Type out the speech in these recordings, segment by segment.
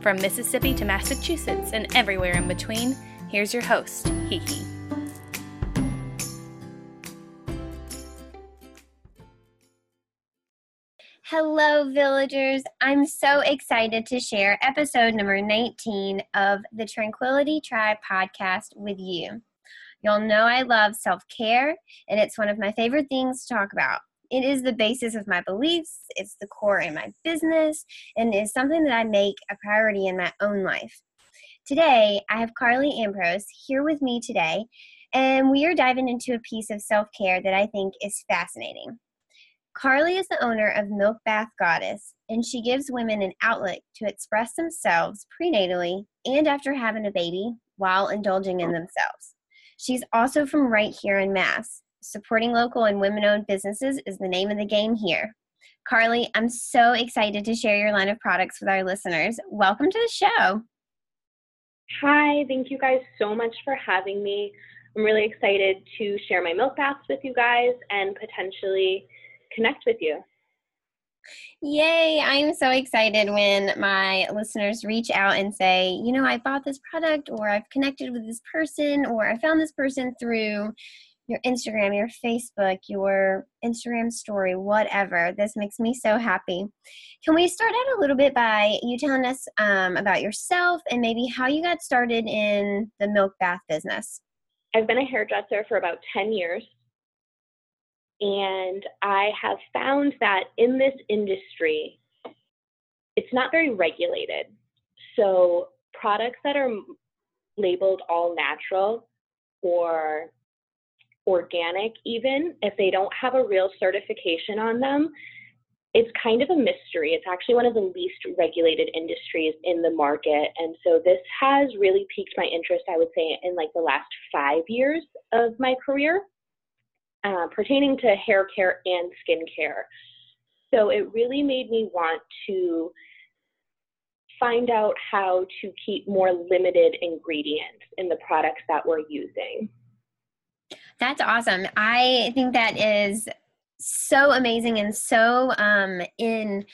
From Mississippi to Massachusetts and everywhere in between, here's your host, Hiki. Hello, villagers. I'm so excited to share episode number 19 of the Tranquility Tribe podcast with you. Y'all know I love self care, and it's one of my favorite things to talk about. It is the basis of my beliefs, it's the core in my business, and is something that I make a priority in my own life. Today, I have Carli Ambrose here with me today, and we are diving into a piece of self care that I think is fascinating. Carli is the owner of Milk Bath Goddess, and she gives women an outlet to express themselves prenatally and after having a baby while indulging in themselves. She's also from right here in Mass, Supporting local and women owned businesses is the name of the game here. Carli, I'm so excited to share your line of products with our listeners. Welcome to the show. Hi, thank you guys so much for having me. I'm really excited to share my milk baths with you guys and potentially connect with you. Yay! I'm so excited when my listeners reach out and say, you know, I bought this product or I've connected with this person or I found this person through your Instagram, your Facebook, your Instagram story, whatever. This makes me so happy. Can we start out a little bit by you telling us um, about yourself and maybe how you got started in the milk bath business? I've been a hairdresser for about 10 years. And I have found that in this industry, it's not very regulated. So, products that are labeled all natural or organic, even if they don't have a real certification on them, it's kind of a mystery. It's actually one of the least regulated industries in the market. And so this has really piqued my interest, I would say, in like the last five years of my career uh, pertaining to hair care and skin care. So it really made me want to find out how to keep more limited ingredients in the products that we're using. That's awesome. I think that is so amazing and so um, in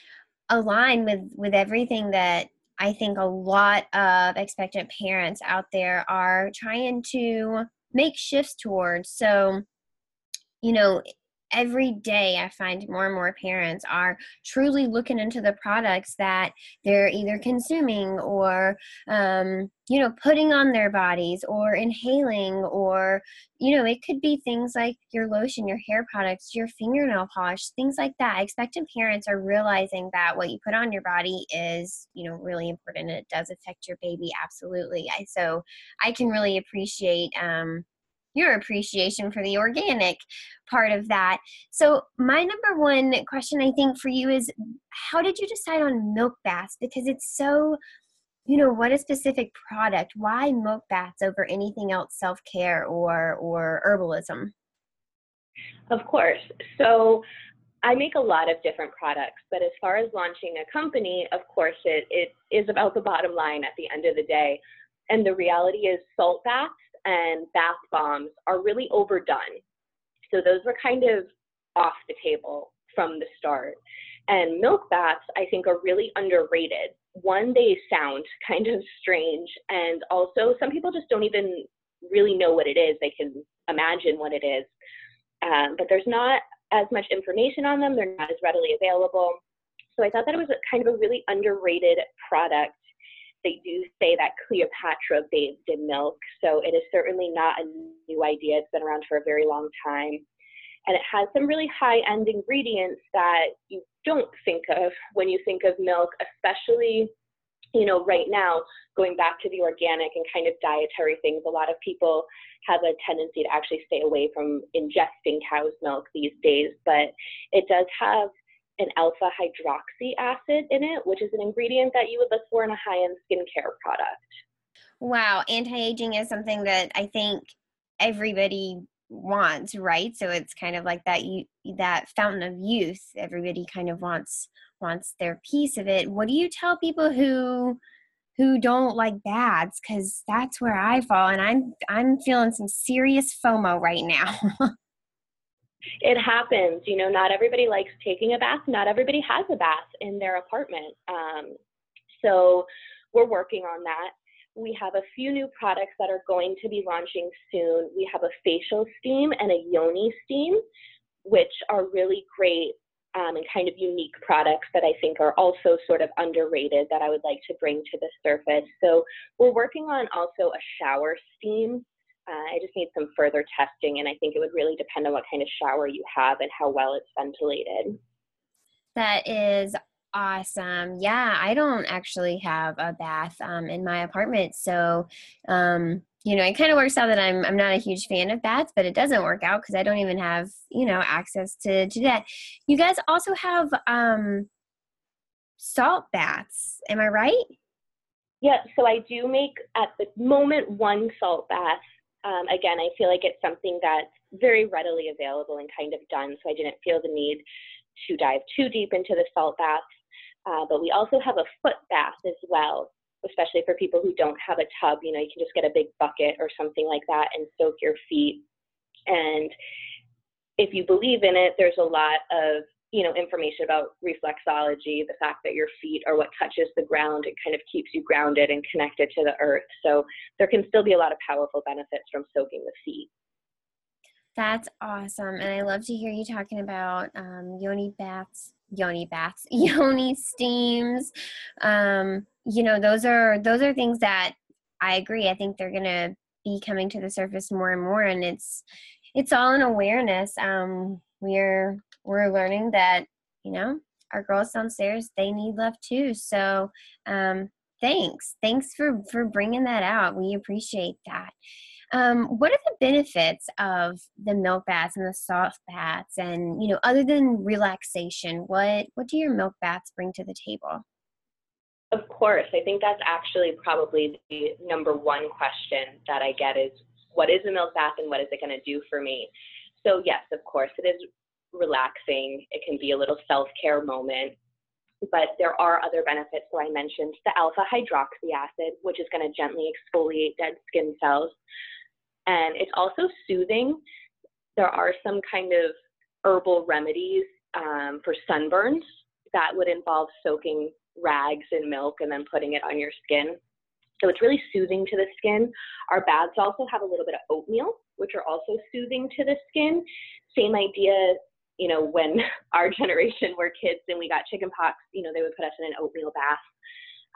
align with with everything that I think a lot of expectant parents out there are trying to make shifts towards. So, you know, every day I find more and more parents are truly looking into the products that they're either consuming or, um, you know, putting on their bodies or inhaling, or, you know, it could be things like your lotion, your hair products, your fingernail polish, things like that. Expectant parents are realizing that what you put on your body is, you know, really important and it does affect your baby. Absolutely. I, so I can really appreciate, um, your appreciation for the organic part of that. So, my number one question I think for you is how did you decide on milk baths? Because it's so, you know, what a specific product. Why milk baths over anything else, self care or or herbalism? Of course. So, I make a lot of different products, but as far as launching a company, of course, it, it is about the bottom line at the end of the day. And the reality is, salt baths and bath bombs are really overdone. So those were kind of off the table from the start. And milk baths, I think, are really underrated. One, they sound kind of strange, and also some people just don't even really know what it is. They can imagine what it is, um, but there's not as much information on them. They're not as readily available. So I thought that it was kind of a really underrated product they do say that Cleopatra bathed in milk, so it is certainly not a new idea. It's been around for a very long time. And it has some really high end ingredients that you don't think of when you think of milk, especially, you know, right now, going back to the organic and kind of dietary things. A lot of people have a tendency to actually stay away from ingesting cow's milk these days, but it does have an alpha hydroxy acid in it, which is an ingredient that you would look for in a high end skincare product. Wow, anti aging is something that I think everybody wants, right? So it's kind of like that you that fountain of youth. Everybody kind of wants wants their piece of it. What do you tell people who who don't like baths cuz that's where I fall and I'm I'm feeling some serious FOMO right now. it happens. You know, not everybody likes taking a bath. Not everybody has a bath in their apartment. Um, so we're working on that. We have a few new products that are going to be launching soon. We have a facial steam and a yoni steam, which are really great um, and kind of unique products that I think are also sort of underrated that I would like to bring to the surface. So we're working on also a shower steam. Uh, I just need some further testing, and I think it would really depend on what kind of shower you have and how well it's ventilated. That is awesome. Yeah, I don't actually have a bath um, in my apartment, so um, you know, it kind of works out that I'm I'm not a huge fan of baths, but it doesn't work out because I don't even have you know access to to that. You guys also have um, salt baths, am I right? Yeah, so I do make at the moment one salt bath. Um, again, I feel like it's something that's very readily available and kind of done, so I didn't feel the need to dive too deep into the salt baths. Uh, but we also have a foot bath as well, especially for people who don't have a tub. You know, you can just get a big bucket or something like that and soak your feet. And if you believe in it, there's a lot of you know information about reflexology, the fact that your feet are what touches the ground. It kind of keeps you grounded and connected to the earth. So there can still be a lot of powerful benefits from soaking the feet. That's awesome. And I love to hear you talking about um, yoni baths, yoni baths, yoni steams. Um, you know, those are those are things that I agree. I think they're gonna be coming to the surface more and more and it's it's all an awareness. Um, we're we're learning that, you know, our girls downstairs, they need love too. So um thanks. Thanks for for bringing that out. We appreciate that. Um, what are the benefits of the milk baths and the soft baths? And you know, other than relaxation, what what do your milk baths bring to the table? Of course, I think that's actually probably the number one question that I get is what is a milk bath and what is it going to do for me? So yes, of course, it is relaxing. It can be a little self-care moment but there are other benefits. So I mentioned the alpha hydroxy acid, which is going to gently exfoliate dead skin cells and it's also soothing. There are some kind of herbal remedies um, for sunburns that would involve soaking rags in milk and then putting it on your skin. So it's really soothing to the skin. Our baths also have a little bit of oatmeal, which are also soothing to the skin. Same idea, you know, when our generation were kids and we got chickenpox, you know, they would put us in an oatmeal bath.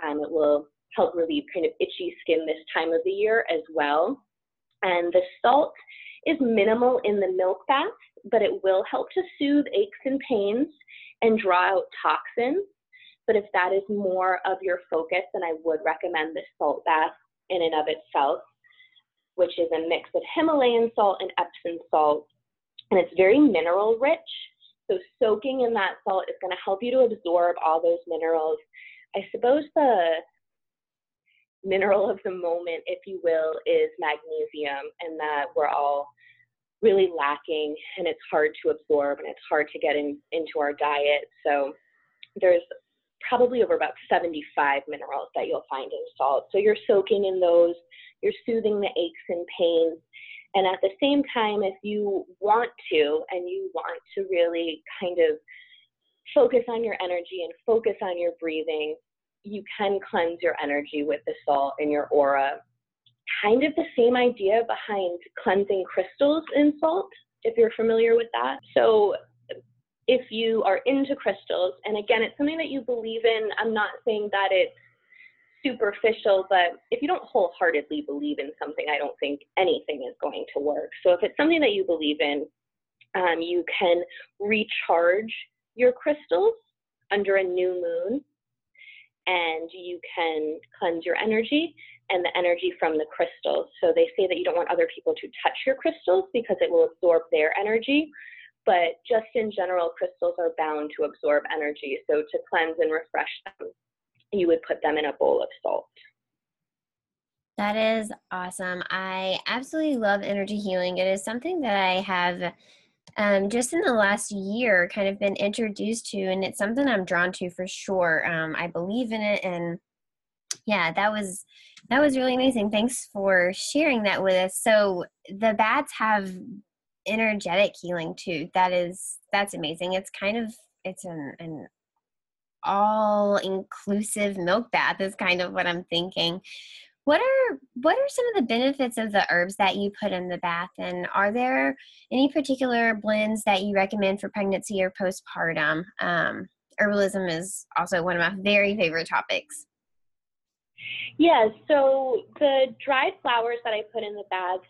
Um, it will help relieve kind of itchy skin this time of the year as well. And the salt is minimal in the milk bath, but it will help to soothe aches and pains and draw out toxins. But if that is more of your focus, then I would recommend the salt bath in and of itself, which is a mix of Himalayan salt and Epsom salt. And it's very mineral rich. So soaking in that salt is going to help you to absorb all those minerals. I suppose the mineral of the moment, if you will, is magnesium, and that we're all really lacking and it's hard to absorb and it's hard to get in, into our diet. So there's probably over about 75 minerals that you'll find in salt. So you're soaking in those, you're soothing the aches and pains. And at the same time, if you want to and you want to really kind of focus on your energy and focus on your breathing, you can cleanse your energy with the salt in your aura. Kind of the same idea behind cleansing crystals in salt, if you're familiar with that. So, if you are into crystals, and again, it's something that you believe in, I'm not saying that it's superficial, but if you don't wholeheartedly believe in something, I don't think anything is going to work. So, if it's something that you believe in, um, you can recharge your crystals under a new moon and you can cleanse your energy and the energy from the crystals. So they say that you don't want other people to touch your crystals because it will absorb their energy. but just in general, crystals are bound to absorb energy. So to cleanse and refresh them, you would put them in a bowl of salt. That is awesome. I absolutely love energy healing. It is something that I have um, just in the last year kind of been introduced to, and it's something I'm drawn to for sure. Um, I believe in it, and yeah, that was that was really amazing. Thanks for sharing that with us. So the bats have energetic healing too. That is that's amazing. It's kind of it's an, an all inclusive milk bath is kind of what I'm thinking. What are what are some of the benefits of the herbs that you put in the bath and are there any particular blends that you recommend for pregnancy or postpartum? Um, herbalism is also one of my very favorite topics. Yeah, so the dried flowers that I put in the baths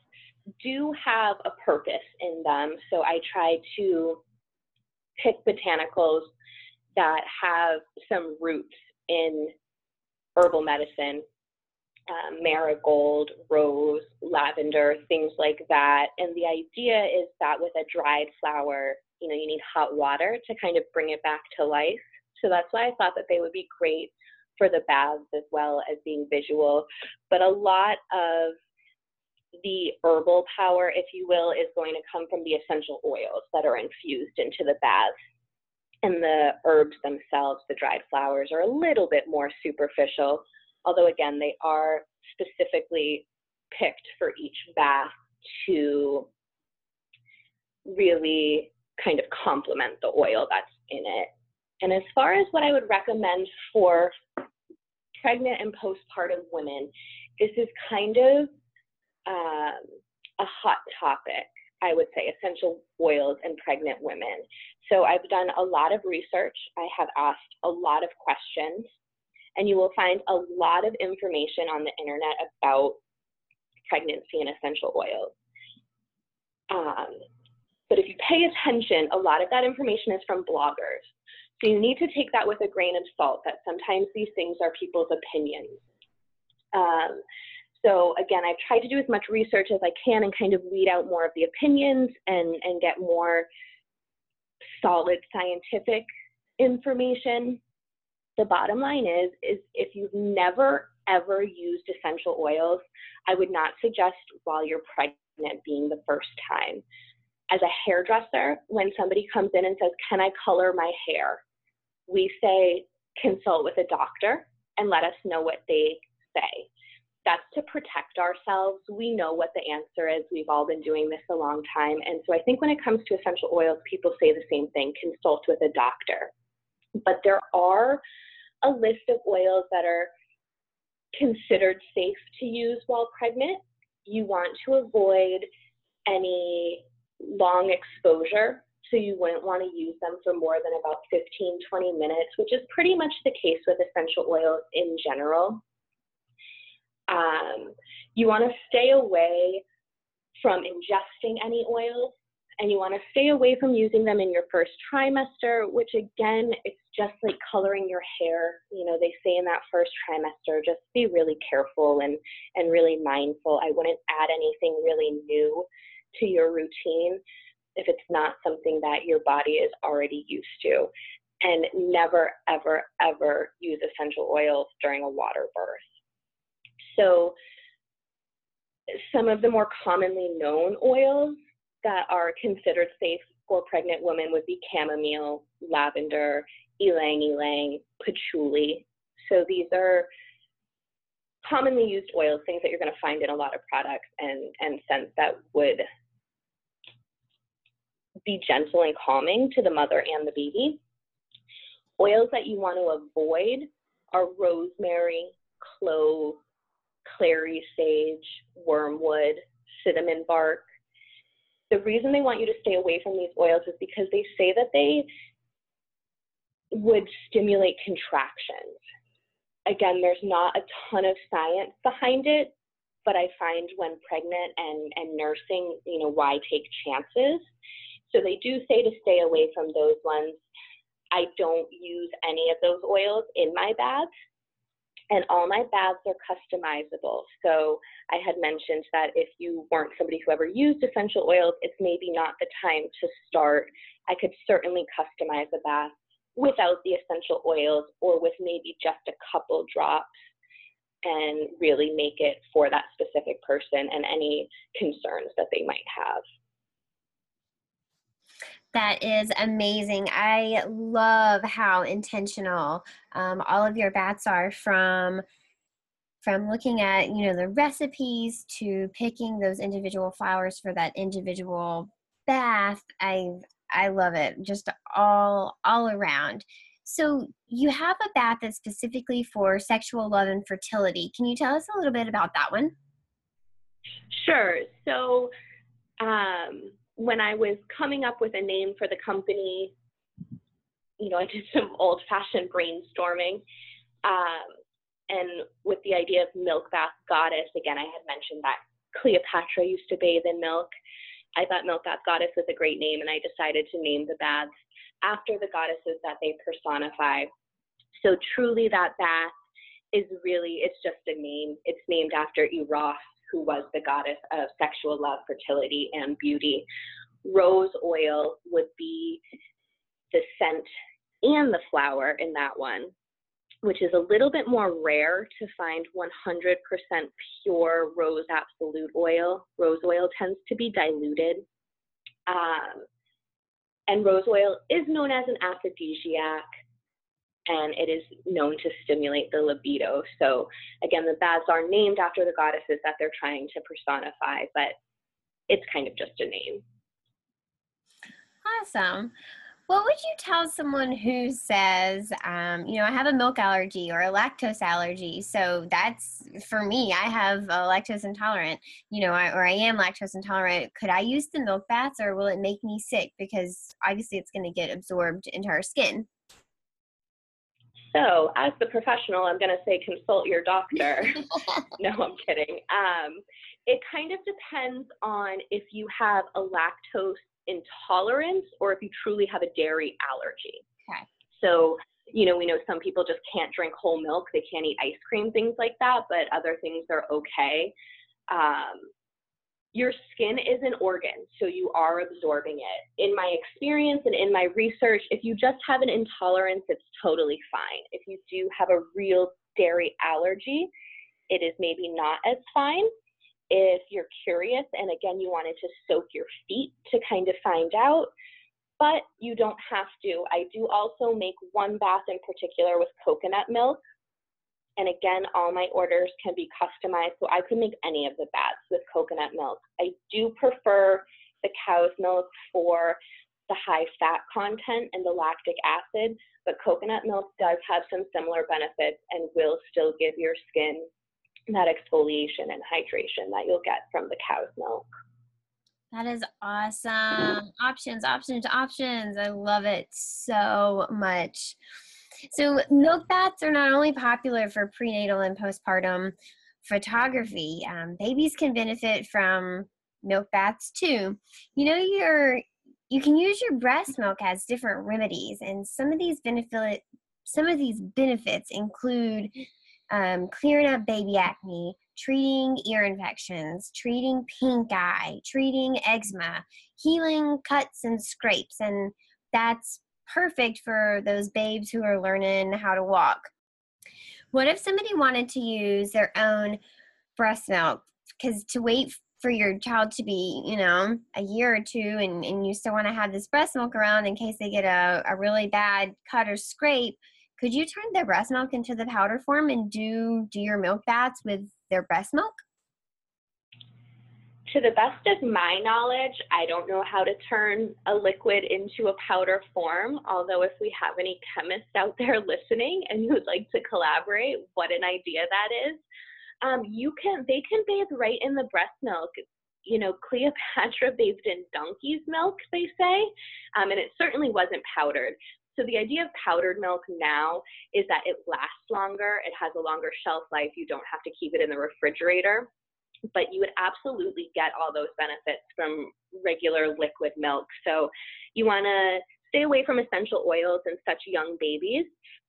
do have a purpose in them. So I try to pick botanicals that have some roots in herbal medicine. Um, marigold, rose, lavender, things like that. And the idea is that with a dried flower, you know, you need hot water to kind of bring it back to life. So that's why I thought that they would be great for the baths as well as being visual. But a lot of the herbal power, if you will, is going to come from the essential oils that are infused into the bath. And the herbs themselves, the dried flowers, are a little bit more superficial, although again, they are specifically picked for each bath to really kind of complement the oil that's in it. And as far as what I would recommend for pregnant and postpartum women, this is kind of um, a hot topic, I would say, essential oils in pregnant women. So I've done a lot of research. I have asked a lot of questions, and you will find a lot of information on the internet about pregnancy and essential oils. Um, but if you pay attention, a lot of that information is from bloggers. So you need to take that with a grain of salt that sometimes these things are people's opinions. Um, so again, I've tried to do as much research as I can and kind of weed out more of the opinions and, and get more solid scientific information. The bottom line is, is if you've never ever used essential oils, I would not suggest while you're pregnant being the first time. As a hairdresser, when somebody comes in and says, Can I color my hair? we say consult with a doctor and let us know what they say. That's to protect ourselves. We know what the answer is. We've all been doing this a long time. And so I think when it comes to essential oils, people say the same thing consult with a doctor. But there are a list of oils that are considered safe to use while pregnant. You want to avoid any long exposure so you wouldn't want to use them for more than about 15, 20 minutes, which is pretty much the case with essential oils in general. Um, you want to stay away from ingesting any oils and you want to stay away from using them in your first trimester, which again, it's just like coloring your hair. You know, they say in that first trimester, just be really careful and, and really mindful. I wouldn't add anything really new to your routine if it's not something that your body is already used to. And never, ever, ever use essential oils during a water birth. So, some of the more commonly known oils that are considered safe for pregnant women would be chamomile, lavender, ylang ylang, patchouli. So, these are commonly used oils, things that you're going to find in a lot of products and, and scents that would be gentle and calming to the mother and the baby. Oils that you want to avoid are rosemary, clove, clary sage, wormwood, cinnamon bark. The reason they want you to stay away from these oils is because they say that they would stimulate contractions. Again, there's not a ton of science behind it, but I find when pregnant and, and nursing, you know, why take chances? So they do say to stay away from those ones. I don't use any of those oils in my baths. And all my baths are customizable. So I had mentioned that if you weren't somebody who ever used essential oils, it's maybe not the time to start. I could certainly customize a bath without the essential oils or with maybe just a couple drops and really make it for that specific person and any concerns that they might have. That is amazing. I love how intentional um, all of your baths are from from looking at you know the recipes to picking those individual flowers for that individual bath. I I love it just all all around. So you have a bath that's specifically for sexual love and fertility. Can you tell us a little bit about that one? Sure. So um, when I was coming up with a name for the company, you know, I did some old fashioned brainstorming. Um, and with the idea of milk bath goddess, again, I had mentioned that Cleopatra used to bathe in milk. I thought milk bath goddess was a great name, and I decided to name the baths after the goddesses that they personify. So truly that bath is really, it's just a name. It's named after Eros, who was the goddess of sexual love, fertility, and beauty. Rose oil would be the scent and the flower in that one, which is a little bit more rare to find 100% pure rose absolute oil. Rose oil tends to be diluted. Um, and rose oil is known as an aphrodisiac and it is known to stimulate the libido. So, again, the baths are named after the goddesses that they're trying to personify, but it's kind of just a name. Awesome. What would you tell someone who says, um, you know, I have a milk allergy or a lactose allergy? So that's for me, I have a lactose intolerant, you know, or I am lactose intolerant. Could I use the milk baths or will it make me sick? Because obviously it's going to get absorbed into our skin. So, as the professional, I'm going to say consult your doctor. no, I'm kidding. Um, it kind of depends on if you have a lactose intolerance or if you truly have a dairy allergy. Okay. So, you know, we know some people just can't drink whole milk, they can't eat ice cream, things like that, but other things are okay. Um, your skin is an organ, so you are absorbing it. In my experience and in my research, if you just have an intolerance, it's totally fine. If you do have a real dairy allergy, it is maybe not as fine. If you're curious and again you wanted to soak your feet to kind of find out, but you don't have to. I do also make one bath in particular with coconut milk and again, all my orders can be customized, so I could make any of the baths with coconut milk. I do prefer the cow's milk for the high fat content and the lactic acid, but coconut milk does have some similar benefits and will still give your skin that exfoliation and hydration that you'll get from the cow's milk. That is awesome. Options, options, options. I love it so much. So, milk baths are not only popular for prenatal and postpartum photography, um, babies can benefit from milk baths too. You know, your you can use your breast milk as different remedies, and some of these benefit some of these benefits include um, clearing up baby acne, treating ear infections, treating pink eye, treating eczema, healing cuts and scrapes, and that's perfect for those babes who are learning how to walk. What if somebody wanted to use their own breast milk? Because to wait for your child to be, you know, a year or two and, and you still want to have this breast milk around in case they get a, a really bad cut or scrape, could you turn their breast milk into the powder form and do do your milk baths with their breast milk? To the best of my knowledge, I don't know how to turn a liquid into a powder form. Although, if we have any chemists out there listening and you would like to collaborate, what an idea that is. Um, you can, they can bathe right in the breast milk. You know, Cleopatra bathed in donkey's milk, they say, um, and it certainly wasn't powdered. So the idea of powdered milk now is that it lasts longer, it has a longer shelf life, you don't have to keep it in the refrigerator but you would absolutely get all those benefits from regular liquid milk. So you want to stay away from essential oils in such young babies.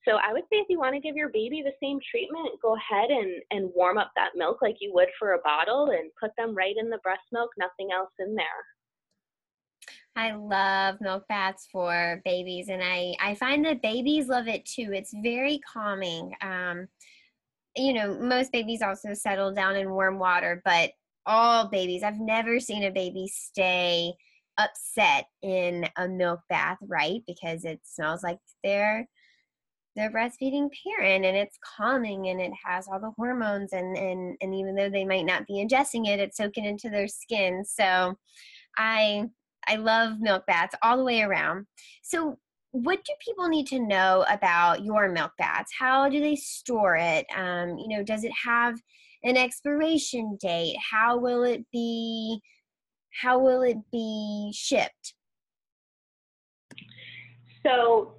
So I would say if you want to give your baby the same treatment, go ahead and, and warm up that milk like you would for a bottle and put them right in the breast milk, nothing else in there. I love milk baths for babies, and I, I find that babies love it too. It's very calming. Um, you know, most babies also settle down in warm water, but all babies, I've never seen a baby stay upset in a milk bath, right? Because it smells like they're their breastfeeding parent and it's calming and it has all the hormones and and and even though they might not be ingesting it it's soaking into their skin so i i love milk baths all the way around so what do people need to know about your milk baths how do they store it um, you know does it have an expiration date how will it be how will it be shipped so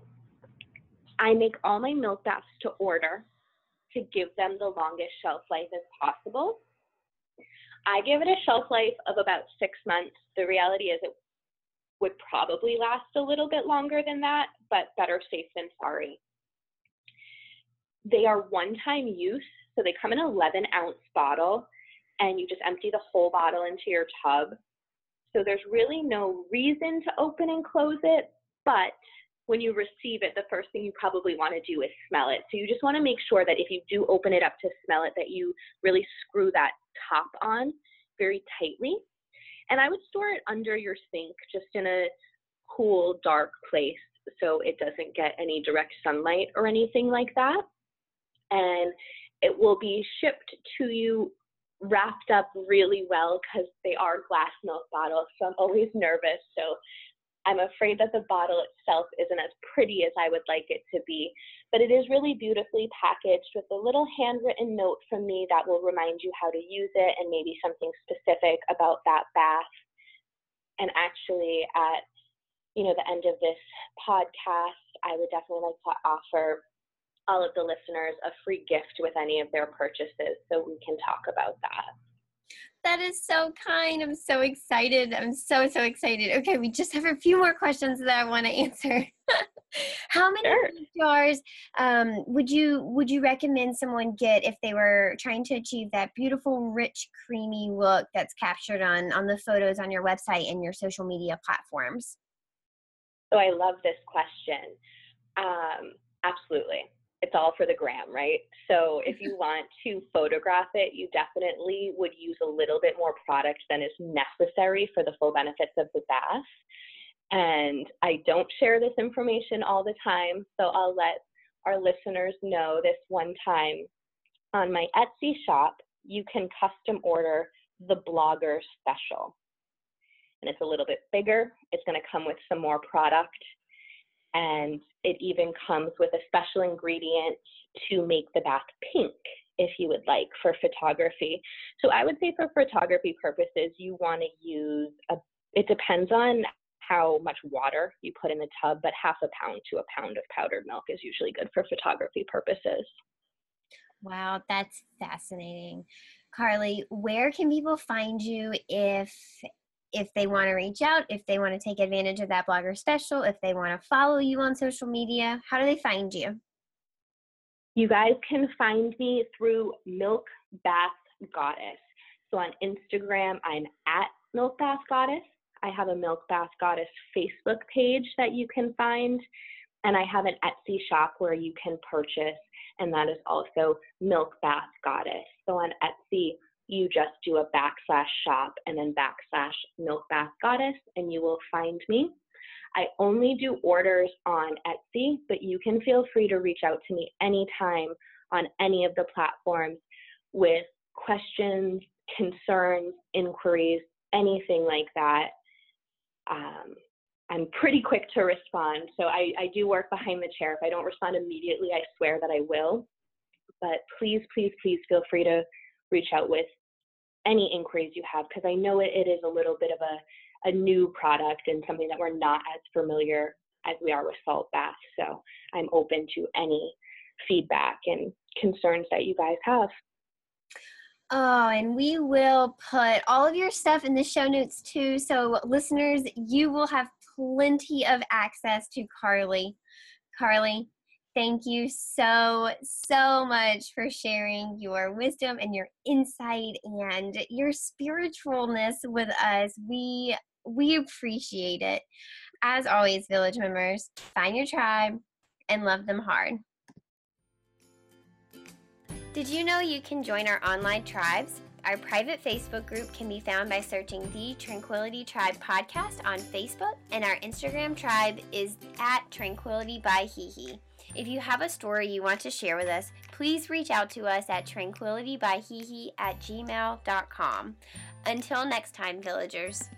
I make all my milk baths to order to give them the longest shelf life as possible. I give it a shelf life of about six months. The reality is it would probably last a little bit longer than that, but better safe than sorry. They are one time use, so they come in an 11 ounce bottle, and you just empty the whole bottle into your tub. So there's really no reason to open and close it, but when you receive it, the first thing you probably want to do is smell it. So you just want to make sure that if you do open it up to smell it, that you really screw that top on very tightly. And I would store it under your sink, just in a cool, dark place so it doesn't get any direct sunlight or anything like that. And it will be shipped to you wrapped up really well because they are glass milk bottles. So I'm always nervous. So I'm afraid that the bottle itself isn't as pretty as I would like it to be, but it is really beautifully packaged with a little handwritten note from me that will remind you how to use it and maybe something specific about that bath. And actually, at you know the end of this podcast, I would definitely like to offer all of the listeners a free gift with any of their purchases, so we can talk about that. That is so kind. I'm so excited. I'm so so excited. Okay, we just have a few more questions that I want to answer. How many sure. jars um, would you would you recommend someone get if they were trying to achieve that beautiful, rich, creamy look that's captured on on the photos on your website and your social media platforms? So I love this question. Um, absolutely it's all for the gram, right? So if mm-hmm. you want to photograph it, you definitely would use a little bit more product than is necessary for the full benefits of the bath. And I don't share this information all the time, so I'll let our listeners know this one time. On my Etsy shop, you can custom order the blogger special. And it's a little bit bigger. It's going to come with some more product and it even comes with a special ingredient to make the bath pink if you would like for photography. So I would say for photography purposes, you want to use a, it depends on how much water you put in the tub, but half a pound to a pound of powdered milk is usually good for photography purposes. Wow, that's fascinating. Carli, where can people find you if if they want to reach out, if they want to take advantage of that blogger special, if they want to follow you on social media, how do they find you? You guys can find me through Milk Bath Goddess. So on Instagram, I'm at Milk Bath Goddess. I have a Milk Bath Goddess Facebook page that you can find, and I have an Etsy shop where you can purchase, and that is also Milk Bath Goddess. So on Etsy, you just do a backslash shop and then backslash milk bath goddess and you will find me. I only do orders on Etsy, but you can feel free to reach out to me anytime on any of the platforms with questions, concerns, inquiries, anything like that. Um, I'm pretty quick to respond. So I, I do work behind the chair. If I don't respond immediately, I swear that I will. But please, please, please feel free to reach out with any inquiries you have because I know it, it is a little bit of a, a new product and something that we're not as familiar as we are with salt baths. So I'm open to any feedback and concerns that you guys have. Oh, and we will put all of your stuff in the show notes too. So, listeners, you will have plenty of access to Carli. Carli, thank you so, so much for sharing your wisdom and your insight and your spiritualness with us. We we appreciate it. As always, village members, find your tribe and love them hard. Did you know you can join our online tribes? Our private Facebook group can be found by searching the Tranquility Tribe podcast on Facebook, and our Instagram tribe is at Tranquility by HeHe. If you have a story you want to share with us, please reach out to us at tranquilitybyhihi at gmail.com. Until next time, villagers.